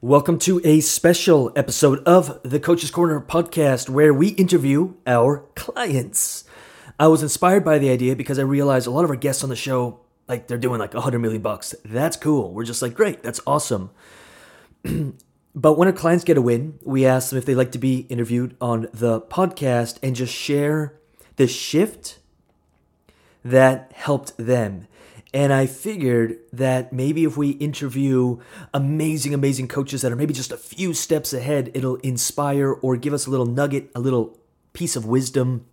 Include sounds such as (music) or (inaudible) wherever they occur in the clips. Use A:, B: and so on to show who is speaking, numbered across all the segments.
A: Welcome to a special episode of the Coach's Corner podcast where we interview our clients. I was inspired by the idea because I realized a lot of our guests on the show, like they're doing like 100 million bucks. That's cool. We're just like, great, that's awesome. (clears throat) but when our clients get a win, we ask them if they'd like to be interviewed on the podcast and just share the shift that helped them. And I figured that maybe if we interview amazing, amazing coaches that are maybe just a few steps ahead, it'll inspire or give us a little nugget, a little piece of wisdom,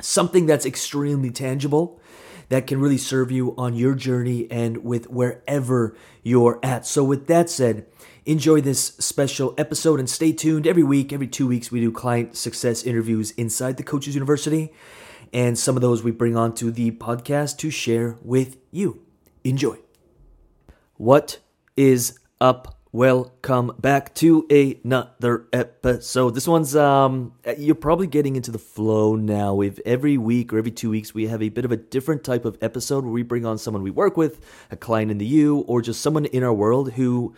A: something that's extremely tangible that can really serve you on your journey and with wherever you're at. So, with that said, enjoy this special episode and stay tuned. Every week, every two weeks, we do client success interviews inside the Coaches University and some of those we bring onto the podcast to share with you. Enjoy. What is up? Welcome back to another episode. This one's um you're probably getting into the flow now. If every week or every 2 weeks we have a bit of a different type of episode where we bring on someone we work with, a client in the U or just someone in our world who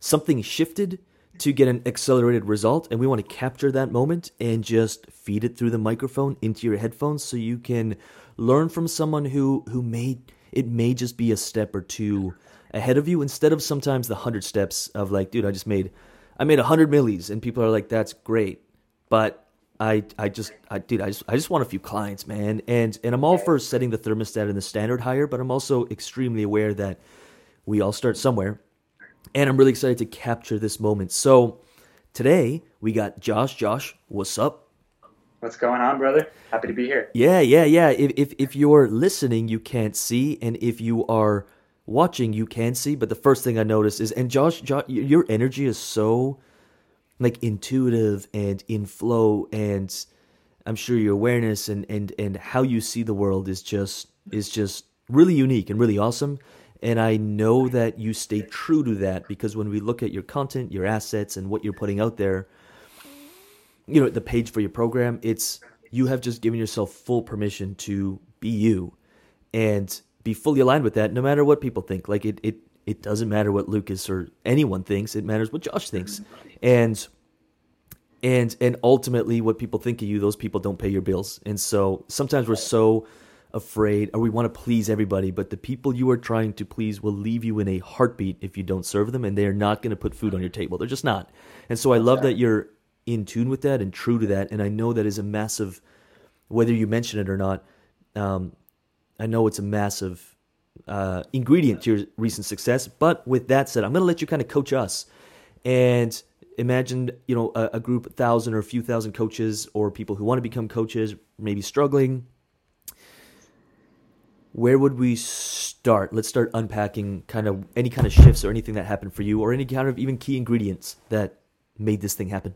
A: something shifted to get an accelerated result and we want to capture that moment and just feed it through the microphone into your headphones so you can learn from someone who who may it may just be a step or two ahead of you instead of sometimes the 100 steps of like dude I just made I made 100 millis and people are like that's great. But I I just I dude I just I just want a few clients man. And and I'm all for setting the thermostat and the standard higher but I'm also extremely aware that we all start somewhere and I'm really excited to capture this moment. So today we got Josh. Josh, what's up?
B: What's going on, brother? Happy to be here.
A: Yeah, yeah, yeah. If if if you're listening, you can't see, and if you are watching, you can see. But the first thing I noticed is, and Josh, Josh, your energy is so like intuitive and in flow, and I'm sure your awareness and and and how you see the world is just is just really unique and really awesome. And I know that you stay true to that because when we look at your content, your assets, and what you're putting out there, you know, the page for your program, it's you have just given yourself full permission to be you and be fully aligned with that, no matter what people think. Like it, it, it doesn't matter what Lucas or anyone thinks. It matters what Josh thinks, and and and ultimately, what people think of you, those people don't pay your bills. And so sometimes we're so afraid or we want to please everybody, but the people you are trying to please will leave you in a heartbeat if you don't serve them and they are not going to put food on your table. They're just not. And so I love that you're in tune with that and true to that. And I know that is a massive, whether you mention it or not, um, I know it's a massive uh, ingredient to your recent success. But with that said, I'm going to let you kind of coach us and imagine you know a, a group thousand or a few thousand coaches or people who want to become coaches maybe struggling where would we start? Let's start unpacking kind of any kind of shifts or anything that happened for you, or any kind of even key ingredients that made this thing happen.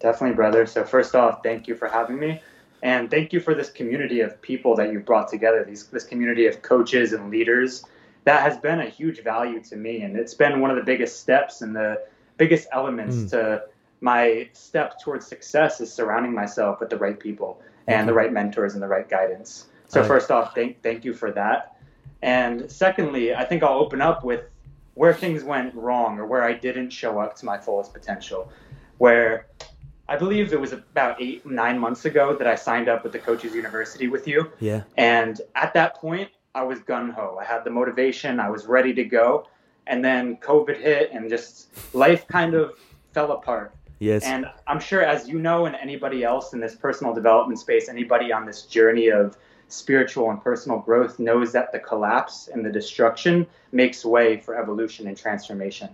B: Definitely, brother. So first off, thank you for having me, and thank you for this community of people that you've brought together. These this community of coaches and leaders that has been a huge value to me, and it's been one of the biggest steps and the biggest elements mm. to my step towards success is surrounding myself with the right people and mm-hmm. the right mentors and the right guidance. So first off, thank thank you for that. And secondly, I think I'll open up with where things went wrong or where I didn't show up to my fullest potential. Where I believe it was about eight, nine months ago that I signed up with the Coaches University with you.
A: Yeah.
B: And at that point, I was gun ho. I had the motivation. I was ready to go. And then COVID hit, and just life kind of fell apart.
A: Yes.
B: And I'm sure, as you know, and anybody else in this personal development space, anybody on this journey of spiritual and personal growth knows that the collapse and the destruction makes way for evolution and transformation.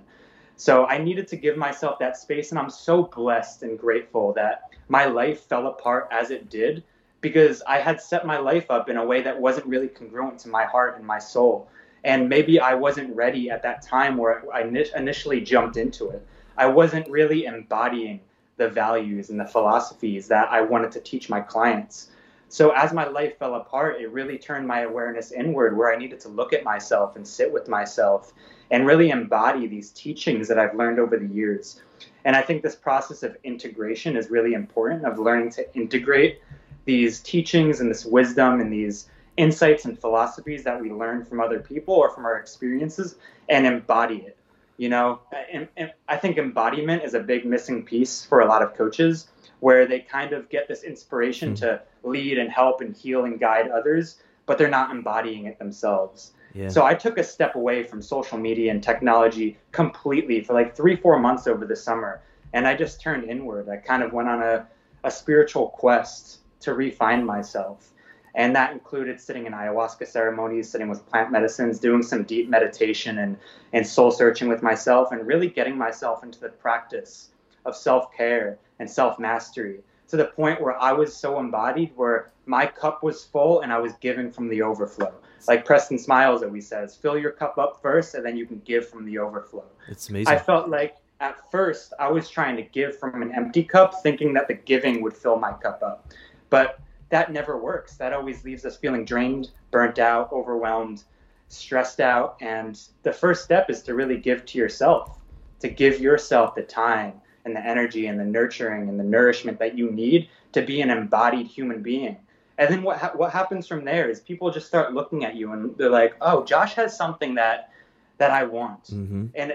B: So I needed to give myself that space, and I'm so blessed and grateful that my life fell apart as it did because I had set my life up in a way that wasn't really congruent to my heart and my soul. And maybe I wasn't ready at that time where I initially jumped into it. I wasn't really embodying the values and the philosophies that I wanted to teach my clients. So as my life fell apart, it really turned my awareness inward where I needed to look at myself and sit with myself and really embody these teachings that I've learned over the years. And I think this process of integration is really important of learning to integrate these teachings and this wisdom and these insights and philosophies that we learn from other people or from our experiences and embody it. You know, and, and I think embodiment is a big missing piece for a lot of coaches where they kind of get this inspiration mm-hmm. to lead and help and heal and guide others, but they're not embodying it themselves. Yeah. So I took a step away from social media and technology completely for like three, four months over the summer. And I just turned inward. I kind of went on a, a spiritual quest to refine myself. And that included sitting in ayahuasca ceremonies, sitting with plant medicines, doing some deep meditation and, and soul searching with myself, and really getting myself into the practice of self care and self mastery to the point where I was so embodied where my cup was full and I was giving from the overflow. Like Preston Smiles always says, fill your cup up first and then you can give from the overflow.
A: It's amazing.
B: I felt like at first I was trying to give from an empty cup, thinking that the giving would fill my cup up. But that never works. That always leaves us feeling drained, burnt out, overwhelmed, stressed out. And the first step is to really give to yourself, to give yourself the time and the energy and the nurturing and the nourishment that you need to be an embodied human being. And then what ha- what happens from there is people just start looking at you and they're like, "Oh, Josh has something that that I want." Mm-hmm. And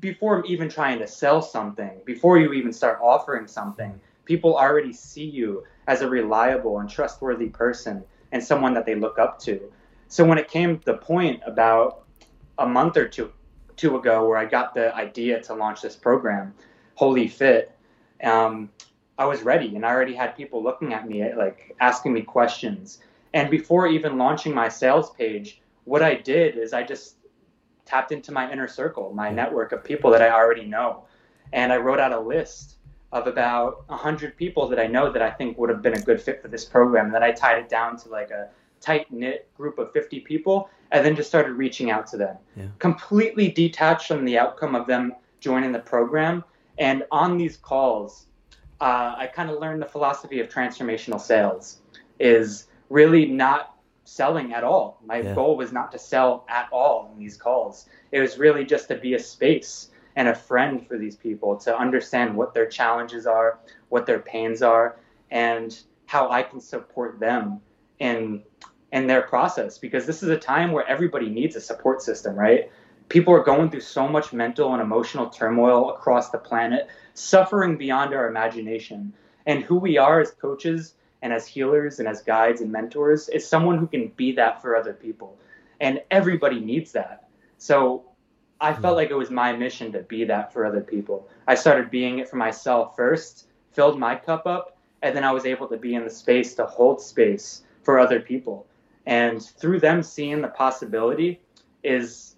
B: before even trying to sell something, before you even start offering something, people already see you as a reliable and trustworthy person and someone that they look up to. So when it came to the point about a month or two two ago where I got the idea to launch this program, Holy Fit, um, I was ready and I already had people looking at me, like asking me questions. And before even launching my sales page, what I did is I just tapped into my inner circle, my network of people that I already know. And I wrote out a list of about 100 people that I know that I think would have been a good fit for this program. And then I tied it down to like a tight knit group of 50 people and then just started reaching out to them. Yeah. Completely detached from the outcome of them joining the program and on these calls, uh, I kind of learned the philosophy of transformational sales is really not selling at all. My yeah. goal was not to sell at all in these calls. It was really just to be a space and a friend for these people to understand what their challenges are, what their pains are, and how I can support them in in their process because this is a time where everybody needs a support system, right? People are going through so much mental and emotional turmoil across the planet, suffering beyond our imagination. And who we are as coaches and as healers and as guides and mentors is someone who can be that for other people. And everybody needs that. So I felt like it was my mission to be that for other people. I started being it for myself first, filled my cup up, and then I was able to be in the space to hold space for other people. And through them seeing the possibility is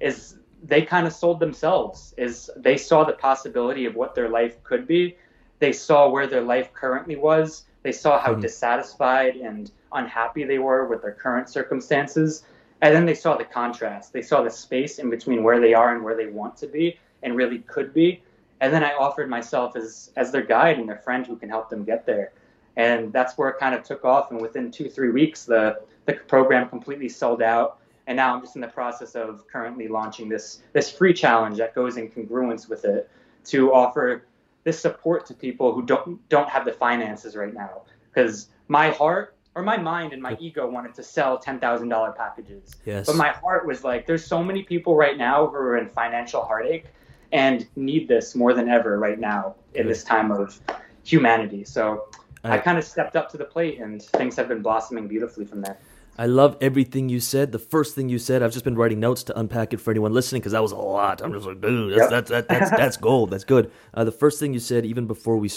B: is they kind of sold themselves is they saw the possibility of what their life could be. They saw where their life currently was. They saw how mm-hmm. dissatisfied and unhappy they were with their current circumstances. And then they saw the contrast. They saw the space in between where they are and where they want to be and really could be. And then i offered myself as as their guide and their friend who can help them get there. And that's where it kind of took off. And within two three weeks the the program completely sold out and now I'm just in the process of currently launching this this free challenge that goes in congruence with it to offer this support to people who don't don't have the finances right now. Because my heart or my mind and my ego wanted to sell ten thousand dollar packages.
A: Yes.
B: But my heart was like, there's so many people right now who are in financial heartache and need this more than ever right now in this time of humanity. So I, I kind of stepped up to the plate and things have been blossoming beautifully from there.
A: I love everything you said. The first thing you said, I've just been writing notes to unpack it for anyone listening because that was a lot. I'm just like, dude, that's yep. that's, that, (laughs) that's that's gold. That's good. Uh, the first thing you said, even before we,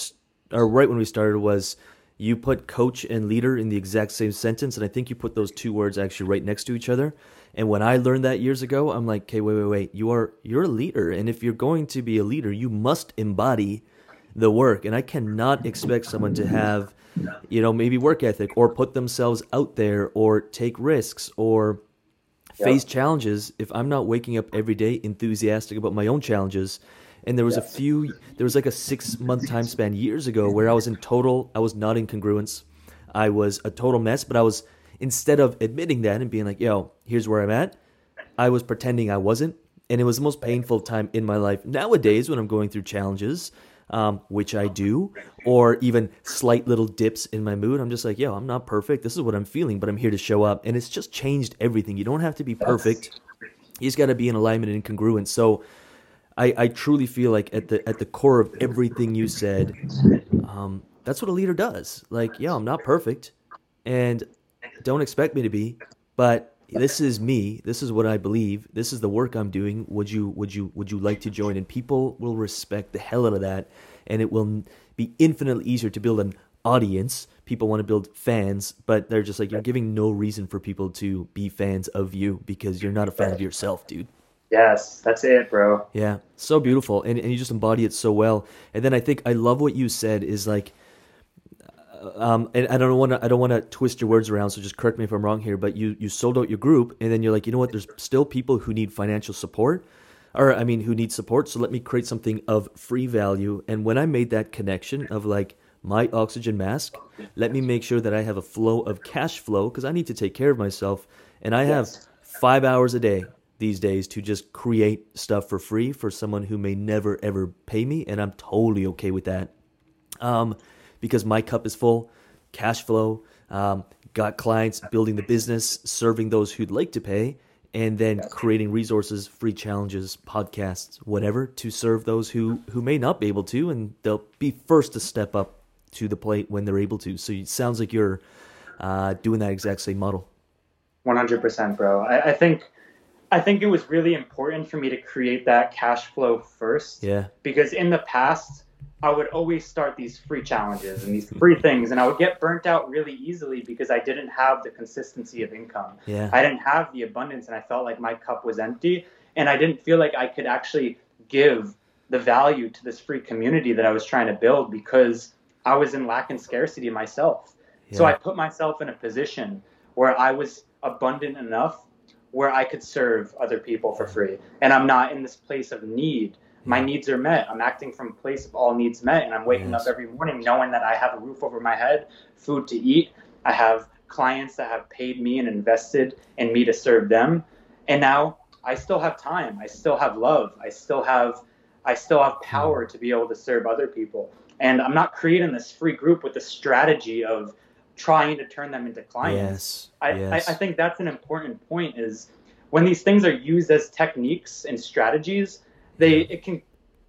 A: or right when we started, was you put coach and leader in the exact same sentence, and I think you put those two words actually right next to each other. And when I learned that years ago, I'm like, okay, wait, wait, wait. You are you're a leader, and if you're going to be a leader, you must embody the work. And I cannot expect someone to have you know, maybe work ethic or put themselves out there or take risks or face challenges if I'm not waking up every day enthusiastic about my own challenges. And there was yes. a few, there was like a six month time span years ago where I was in total, I was not in congruence. I was a total mess, but I was, instead of admitting that and being like, yo, here's where I'm at, I was pretending I wasn't. And it was the most painful time in my life. Nowadays, when I'm going through challenges, um, which I do, or even slight little dips in my mood. I'm just like, yo, I'm not perfect. This is what I'm feeling, but I'm here to show up. And it's just changed everything. You don't have to be perfect. You just got to be in alignment and congruence. So I, I truly feel like at the at the core of everything you said, um, that's what a leader does. Like, yeah, I'm not perfect, and don't expect me to be, but this is me. This is what I believe. This is the work I'm doing. Would you would you would you like to join? And people will respect the hell out of that, and it will be infinitely easier to build an audience. People want to build fans, but they're just like you're giving no reason for people to be fans of you because you're not a fan of yourself, dude.
B: Yes, that's it, bro.
A: Yeah, so beautiful, and and you just embody it so well. And then I think I love what you said is like, um, and I don't want to I don't want to twist your words around, so just correct me if I'm wrong here. But you you sold out your group, and then you're like, you know what? There's still people who need financial support, or I mean, who need support. So let me create something of free value. And when I made that connection of like my oxygen mask, let me make sure that I have a flow of cash flow because I need to take care of myself, and I have five hours a day these days to just create stuff for free for someone who may never ever pay me, and I'm totally okay with that. Um, because my cup is full, cash flow, um, got clients, building the business, serving those who'd like to pay, and then creating resources, free challenges, podcasts, whatever, to serve those who who may not be able to, and they'll be first to step up to the plate when they're able to. So it sounds like you're uh, doing that exact same model.
B: One hundred percent, bro. I, I think I think it was really important for me to create that cash flow first.
A: Yeah.
B: Because in the past, I would always start these free challenges and these free mm-hmm. things, and I would get burnt out really easily because I didn't have the consistency of income.
A: Yeah.
B: I didn't have the abundance, and I felt like my cup was empty, and I didn't feel like I could actually give the value to this free community that I was trying to build because I was in lack and scarcity myself. Yeah. So I put myself in a position where I was abundant enough where I could serve other people for free. And I'm not in this place of need. My needs are met. I'm acting from a place of all needs met. And I'm waking yes. up every morning knowing that I have a roof over my head, food to eat. I have clients that have paid me and invested in me to serve them. And now I still have time. I still have love. I still have I still have power hmm. to be able to serve other people. And I'm not creating this free group with the strategy of trying to turn them into clients.
A: Yes. I, yes.
B: I, I think that's an important point is when these things are used as techniques and strategies, they it can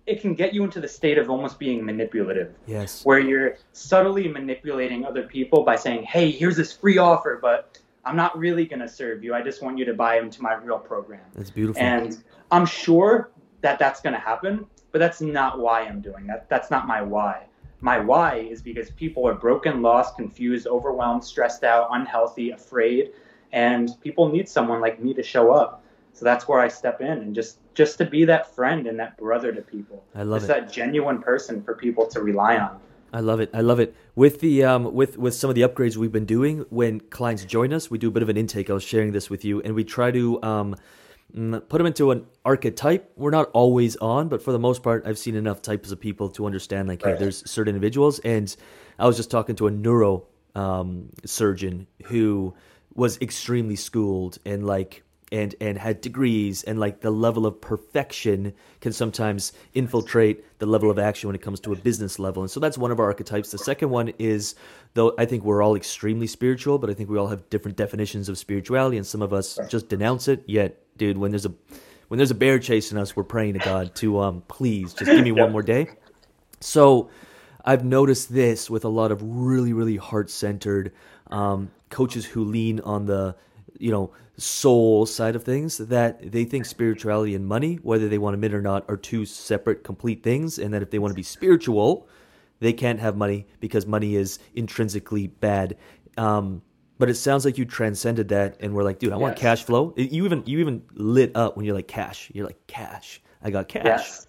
B: it can get you into the state of almost being manipulative.
A: Yes.
B: Where you're subtly manipulating other people by saying, "Hey, here's this free offer, but I'm not really going to serve you. I just want you to buy into my real program."
A: That's beautiful.
B: And I'm sure that that's going to happen, but that's not why I'm doing that. That's not my why. My why is because people are broken, lost, confused, overwhelmed, stressed out, unhealthy, afraid, and people need someone like me to show up. So that's where I step in and just just to be that friend and that brother to people.
A: I love
B: just
A: it.
B: that genuine person for people to rely on.
A: I love it. I love it. With the um, with with some of the upgrades we've been doing, when clients join us, we do a bit of an intake. I was sharing this with you, and we try to um, Mm, put them into an archetype. We're not always on, but for the most part, I've seen enough types of people to understand like, hey, there's certain individuals. And I was just talking to a neuro um, surgeon who was extremely schooled and like and and had degrees and like the level of perfection can sometimes infiltrate the level of action when it comes to a business level. And so that's one of our archetypes. The second one is though i think we're all extremely spiritual but i think we all have different definitions of spirituality and some of us just denounce it. Yet dude when there's a when there's a bear chasing us we're praying to god to um please just give me (laughs) one more day. So i've noticed this with a lot of really really heart-centered um, coaches who lean on the you know soul side of things that they think spirituality and money whether they want to admit or not are two separate complete things and that if they want to be spiritual they can't have money because money is intrinsically bad. Um, but it sounds like you transcended that and we're like dude i want cash flow. You even you even lit up when you're like cash. You're like cash. I got cash.
B: Yes.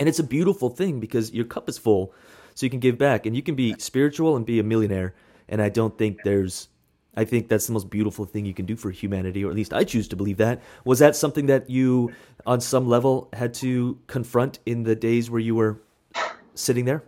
A: and it's a beautiful thing because your cup is full so you can give back and you can be spiritual and be a millionaire and i don't think there's I think that's the most beautiful thing you can do for humanity, or at least I choose to believe that. Was that something that you, on some level, had to confront in the days where you were sitting there?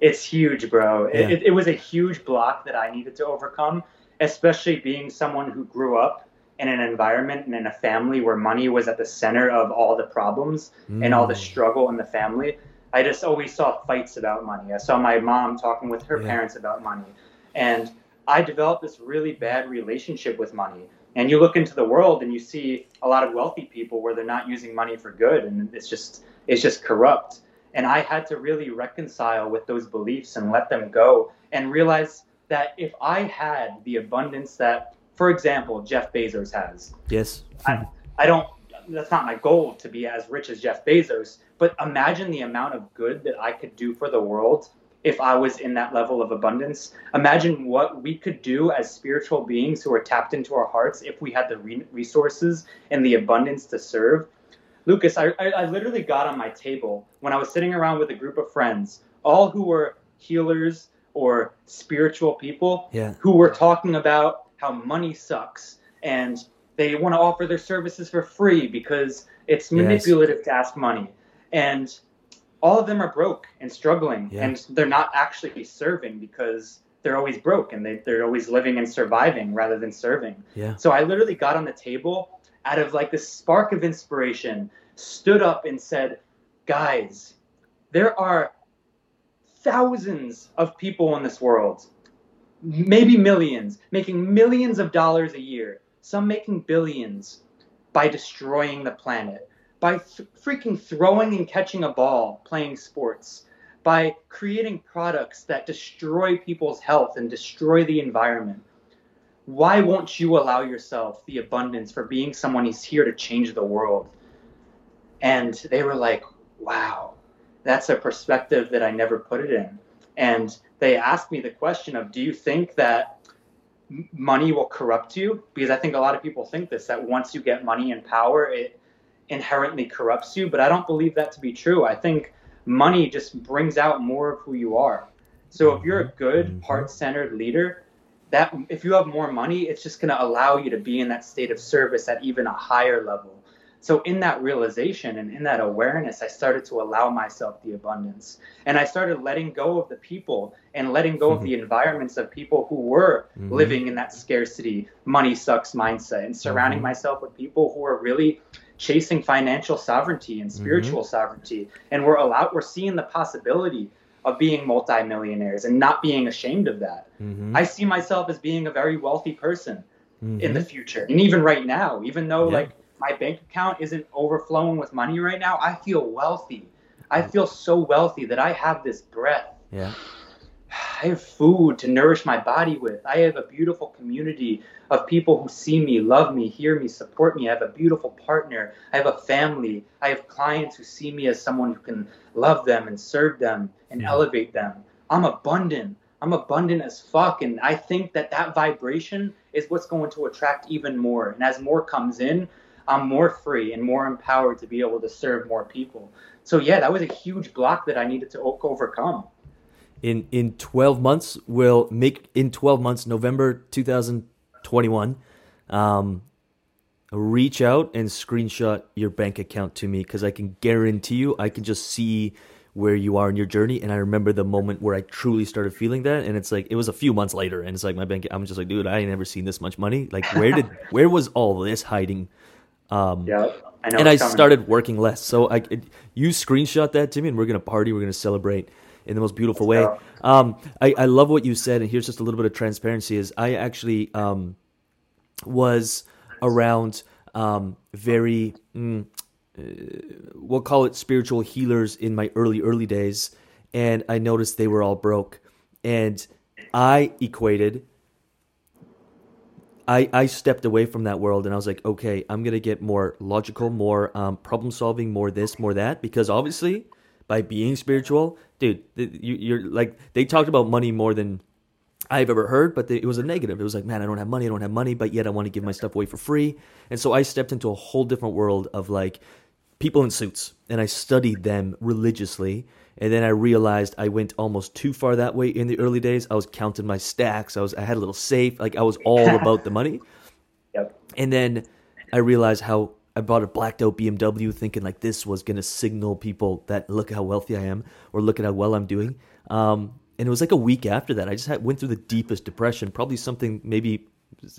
B: It's huge, bro. Yeah. It, it, was a huge block that I needed to overcome, especially being someone who grew up in an environment and in a family where money was at the center of all the problems mm. and all the mm. struggle in the family. I just always saw fights about money. I saw my mom talking with her yeah. parents about money. And I developed this really bad relationship with money. And you look into the world and you see a lot of wealthy people where they're not using money for good. And it's just, is just corrupt. And I had to really reconcile with those beliefs and let them go and realize that if I had the abundance that, for example, Jeff Bezos has.
A: Yes.
B: I, I don't, that's not my goal to be as rich as Jeff Bezos, but imagine the amount of good that I could do for the world if I was in that level of abundance. Imagine what we could do as spiritual beings who are tapped into our hearts if we had the re- resources and the abundance to serve. Lucas, I, I, I literally got on my table when I was sitting around with a group of friends, all who were healers or spiritual people,
A: Yeah.
B: who were talking about how money sucks and they want to offer their services for free because it's manipulative to ask money. And all of them are broke and struggling
A: Yeah.
B: and they're not actually serving because they're always broke and they, they're always living and surviving rather than serving.
A: Yeah.
B: So I literally got on the table out of like this spark of inspiration, stood up and said, guys, there are thousands of people in this world, maybe millions, making millions of dollars a year, some making billions by destroying the planet, by th- freaking throwing and catching a ball, playing sports, by creating products that destroy people's health and destroy the environment. Why won't you allow yourself the abundance for being someone who's here to change the world? And they were like, wow, that's a perspective that I never put it in. And they asked me the question of, do you think that money will corrupt you? Because I think a lot of people think this, that once you get money and power, it inherently corrupts you. But I don't believe that to be true. I think money just brings out more of who you are. So if you're a good,
A: Mhm.
B: heart-centered leader, that if you have more money, it's just going to allow you to be in that state of service at even a higher level. So in that realization and in that awareness, I started to allow myself the abundance. And I started letting go of the people and letting go of the (laughs) environments of people who were
A: Mhm.
B: living in that scarcity, money sucks mindset and surrounding
A: Mhm.
B: myself with people who are really chasing financial sovereignty and spiritual sovereignty. And we're allowed we're seeing the possibility of being multimillionaires and not being ashamed of that.
A: Mhm.
B: I see myself as being a very wealthy person in the
A: Mhm.
B: future. And even right now, even though
A: Yeah.
B: like my bank account isn't overflowing with money right now, I feel wealthy. I feel so wealthy that I have this breath.
A: Yeah. (sighs)
B: I have food to nourish my body with. I have a beautiful community of people who see me, love me, hear me, support me. I have a beautiful partner. I have a family. I have clients who see me as someone who can love them and serve them and
A: Yeah.
B: elevate them. I'm abundant. I'm abundant as fuck. And I think that that vibration is what's going to attract even more. And as more comes in, I'm more free and more empowered to be able to serve more people. So, yeah, that was a huge block that I needed to overcome.
A: In in 12 months will make in 12 months november 2021 um reach out and screenshot your bank account to me because i can guarantee you i can just see where you are in your journey and i remember the moment where i truly started feeling that and it's like it was a few months later and it's like my bank i'm just like dude i ain't never seen this much money like where did (laughs) where was all this hiding um
B: Yeah, I know.
A: and I
B: coming.
A: started working less. So I, it, you screenshot that to me, and we're gonna party. We're gonna celebrate in the most beautiful way. Um, I, I love what you said, and here's just a little bit of transparency: is I actually um, was around um, very mm, uh, we'll call it spiritual healers in my early early days, and I noticed they were all broke, and I equated I, I stepped away from that world and I was like, okay, I'm gonna get more logical, more um, problem solving, more this, more that, because obviously, by being spiritual, dude, you're like they talked about money more than I've ever heard, but it was a negative. It was like, man, I don't have money, I don't have money, but yet I want to give my stuff away for free, and so I stepped into a whole different world of like people in suits, and I studied them religiously. And then I realized I went almost too far that way in the early days. I was counting my stacks. I was I had a little safe. Like I was all (laughs) about the money.
B: Yep.
A: And then I realized how I bought a blacked out BMW thinking like this was going to signal people that look how wealthy I am or look at how well I'm doing. Um, and it was like a week after that. I just had, went through the deepest depression, probably something maybe,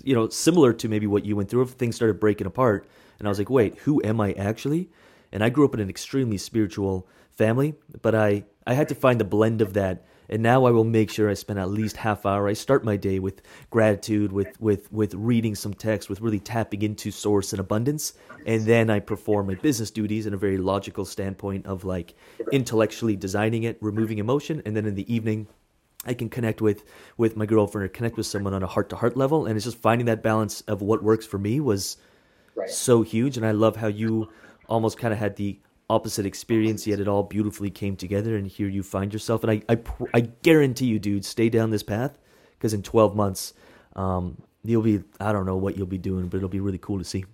A: you know, similar to maybe what you went through. If things started breaking apart. And I was like, wait, who am I actually? And I grew up in an extremely spiritual family, but I, I had to find the blend of that. And now I will make sure I spend at least half hour. I start my day with gratitude, with with with reading some text, with really tapping into source and abundance, and then I perform my business duties in a very logical standpoint of like intellectually designing it, removing emotion, and then in the evening I can connect with with my girlfriend or connect with someone on a heart to heart level, and it's just finding that balance of what works for me was right. so huge. And I love how you almost kind of had the opposite experience, yet it all beautifully came together, and here you find yourself. And I, I, I guarantee you, dude, stay down this path because in 12 months, um, you'll be, I don't know what you'll be doing, but it'll be really cool to see.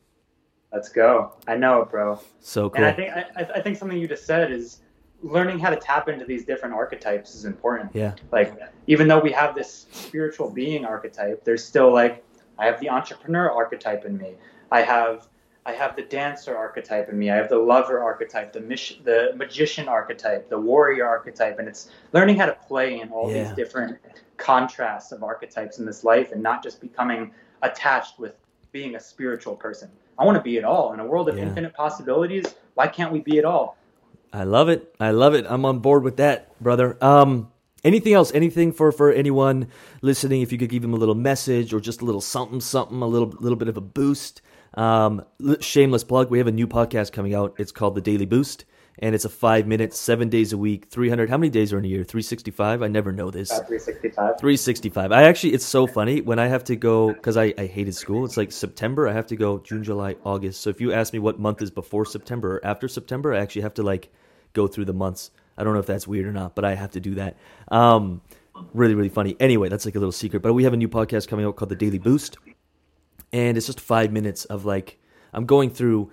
B: Let's go. I know it, bro.
A: So cool.
B: And I think, I, I think something you just said is learning how to tap into these different archetypes is important.
A: Yeah.
B: Like, even though we have this spiritual being archetype, there's still like, I have the entrepreneur archetype in me. I have I have the dancer archetype in me. I have the lover archetype, the mission, the magician archetype, the warrior archetype, and it's learning how to play in all yeah. these different contrasts of archetypes in this life, and not just becoming attached with being a spiritual person. I want to be it all in a world of yeah. infinite possibilities. Why can't we be it all?
A: I love it. I love it. I'm on board with that, brother. Um, anything else? Anything for for anyone listening? If you could give them a little message or just a little something, something, a little little bit of a boost um, shameless plug. We have a new podcast coming out. It's called The Daily Boost, and it's a five minute, seven days a week, 300. How many days are in a year? 365? I never know this.
B: Uh, 365.
A: 365. I actually, it's so funny when I have to go, because I, I hated school. It's like September, I have to go June, July, August. So if you ask me what month is before September or after September, I actually have to like go through the months. I don't know if that's weird or not, but I have to do that. Um, really, really funny. Anyway, that's like a little secret. But we have a new podcast coming out called The Daily Boost and it's just five minutes of like I'm going through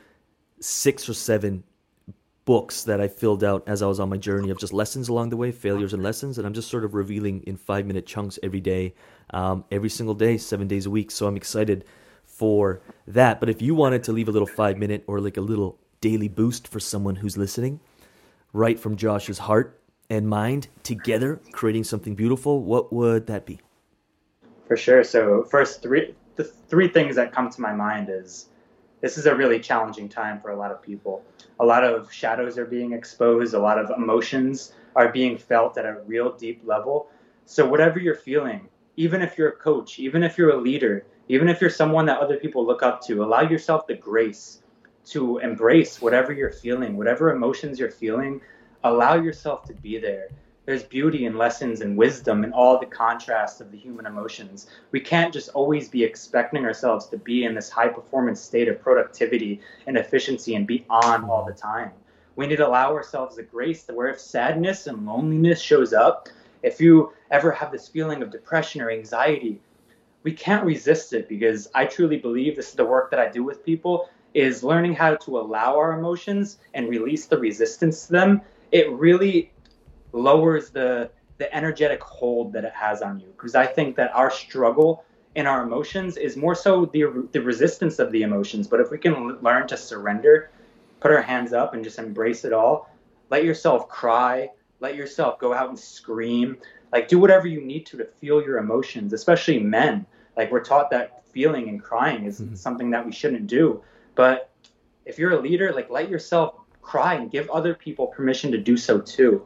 A: six or seven books that I filled out as I was on my journey of just lessons along the way, failures and lessons, and I'm just sort of revealing in five minute chunks every day, um, every single day, seven days a week. So I'm excited for that. But if you wanted to leave a little five minute or like a little daily boost for someone who's listening, right from Josh's heart and mind together, creating something beautiful, what would that be?
B: For sure. So first three the three things that come to my mind is this is a really challenging time for a lot of people. A lot of shadows are being exposed, a lot of emotions are being felt at a real deep level. So, whatever you're feeling, even if you're a coach, even if you're a leader, even if you're someone that other people look up to, allow yourself the grace to embrace whatever you're feeling, whatever emotions you're feeling, allow yourself to be there there's beauty and lessons and wisdom in all the contrast of the human emotions. We can't just always be expecting ourselves to be in this high performance state of productivity and efficiency and be on all the time. We need to allow ourselves the grace that where if sadness and loneliness shows up, if you ever have this feeling of depression or anxiety, we can't resist it because I truly believe this is the work that I do with people is learning how to allow our emotions and release the resistance to them. It really lowers the the energetic hold that it has on you. Because I think that our struggle in our emotions is more so the the resistance of the emotions. But if we can learn to surrender put our hands up and just embrace it all let yourself cry let yourself go out and scream like do whatever you need to to feel your emotions especially men. Like we're taught that feeling and crying is mm-hmm. something that we shouldn't do. But if you're a leader like let yourself cry and give other people permission to do so too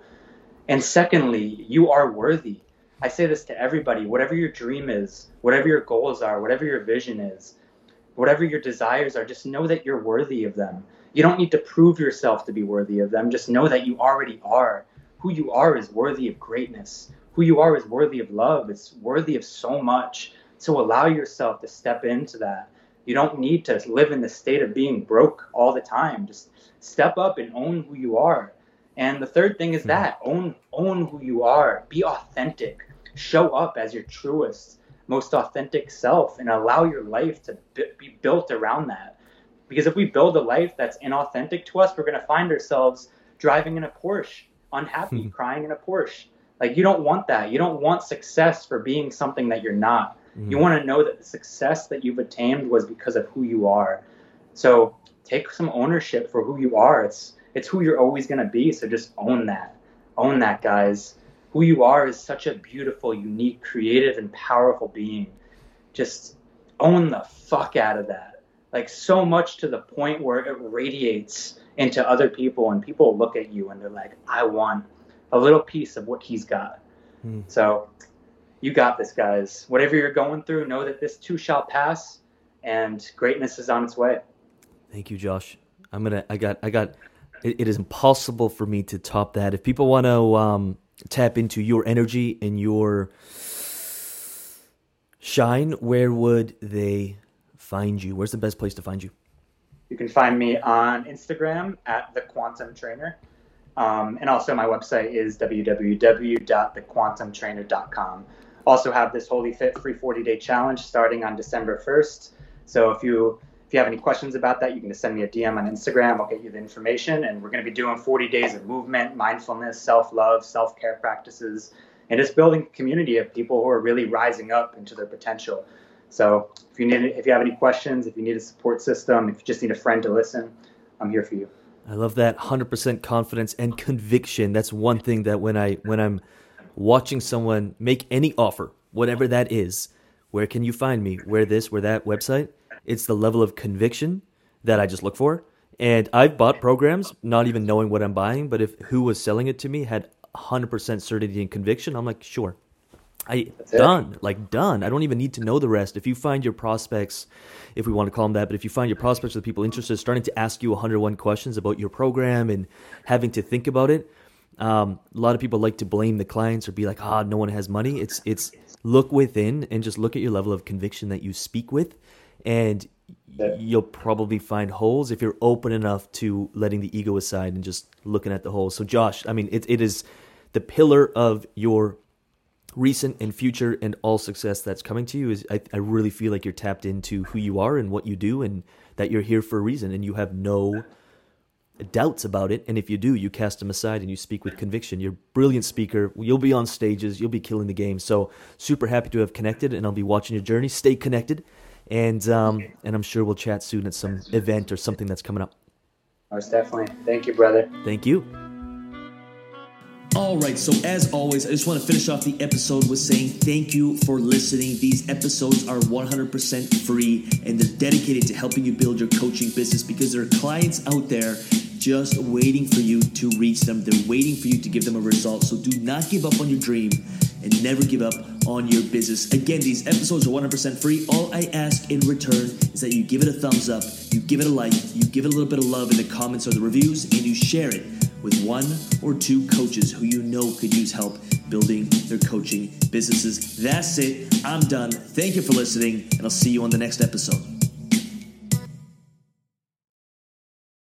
B: and secondly, you are worthy. I say this to everybody whatever your dream is, whatever your goals are, whatever your vision is, whatever your desires are, just know that you're worthy of them. You don't need to prove yourself to be worthy of them. Just know that you already are. Who you are is worthy of greatness. Who you are is worthy of love. It's worthy of so much. So allow yourself to step into that. You don't need to live in the state of being broke all the time. Just step up and own who you are. And the third thing is hmm. that own own who you are, be authentic, show up as your truest, most authentic self, and allow your life to be built around that. Because if we build a life that's inauthentic to us, we're going to find ourselves driving in a Porsche, unhappy, hmm. crying in a Porsche. Like you don't want that. You don't want success for being something that you're not. Mm-hmm. You want to know that the success that you've attained was because of who you are. So take some ownership for who you are. It's it's who you're always going to be. So just own that. Own that, guys. Who you are is such a beautiful, unique, creative, and powerful being. Just own the fuck out of that. Like so much to the point where it radiates into other people, and people look at you and they're like, I want a little piece of what he's got.
A: Hmm.
B: So you got this, guys. Whatever you're going through, know that this too shall pass, and greatness is on its way.
A: Thank you, Josh. I'm gonna. I got. I got. It, it is impossible for me to top that. If people want to um, tap into your energy and your shine, where would they find you? Where's the best place to find you?
B: You can find me on Instagram at the Quantum Trainer. Um, and also my website is www.thequantumtrainer.com. Also have this Holy Fit free 40 day challenge starting on December 1st. So if you if you have any questions about that, you can just send me a DM on Instagram. I'll get you the information. And we're going to be doing 40 days of movement, mindfulness, self love, self care practices, and just building a community of people who are really rising up into their potential. So if you need, if you have any questions, if you need a support system, if you just need a friend to listen, I'm here for you.
A: I love that 100% confidence and conviction. That's one thing that when I when I'm watching someone make any offer, whatever that is, where can you find me? Where this, where that website? It's the level of conviction that I just look for. And I've bought programs not even knowing what I'm buying, but if who was selling it to me had 100% certainty and conviction, I'm like, sure. I done, like done. I don't even need to know the rest. If you find your prospects, if we want to call them that, but if you find your prospects or the people interested starting to ask you 101 questions about your program and having to think about it, um, a lot of people like to blame the clients or be like, "Ah, oh, no one has money." It's it's look within and just look at your level of conviction that you speak with, and you'll probably find holes if you're open enough to letting the ego aside and just looking at the holes. So, Josh, I mean, it it is the pillar of your recent and future and all success that's coming to you is I, I really feel like you're tapped into who you are and what you do and that you're here for a reason and you have no doubts about it. And if you do you cast them aside and you speak with conviction. You're a brilliant speaker. You'll be on stages. You'll be killing the game. So super happy to have connected and i'll be watching your journey. Stay connected and um and i'm sure we'll chat soon at some event or something that's coming up
B: most definitely thank you brother
A: thank you
C: all right, so as always, I just want to finish off the episode with saying thank you for listening. These episodes are 100% free and they're dedicated to helping you build your coaching business because there are clients out there just waiting for you to reach them. They're waiting for you to give them a result. So do not give up on your dream and never give up on your business. Again, these episodes are 100% free. All I ask in return is that you give it a thumbs up, you give it a like, you give it a little bit of love in the comments or the reviews, and you share it with one or two coaches who you know could use help building their coaching businesses. That's it. I'm done. Thank you for listening, and I'll see you on the next episode.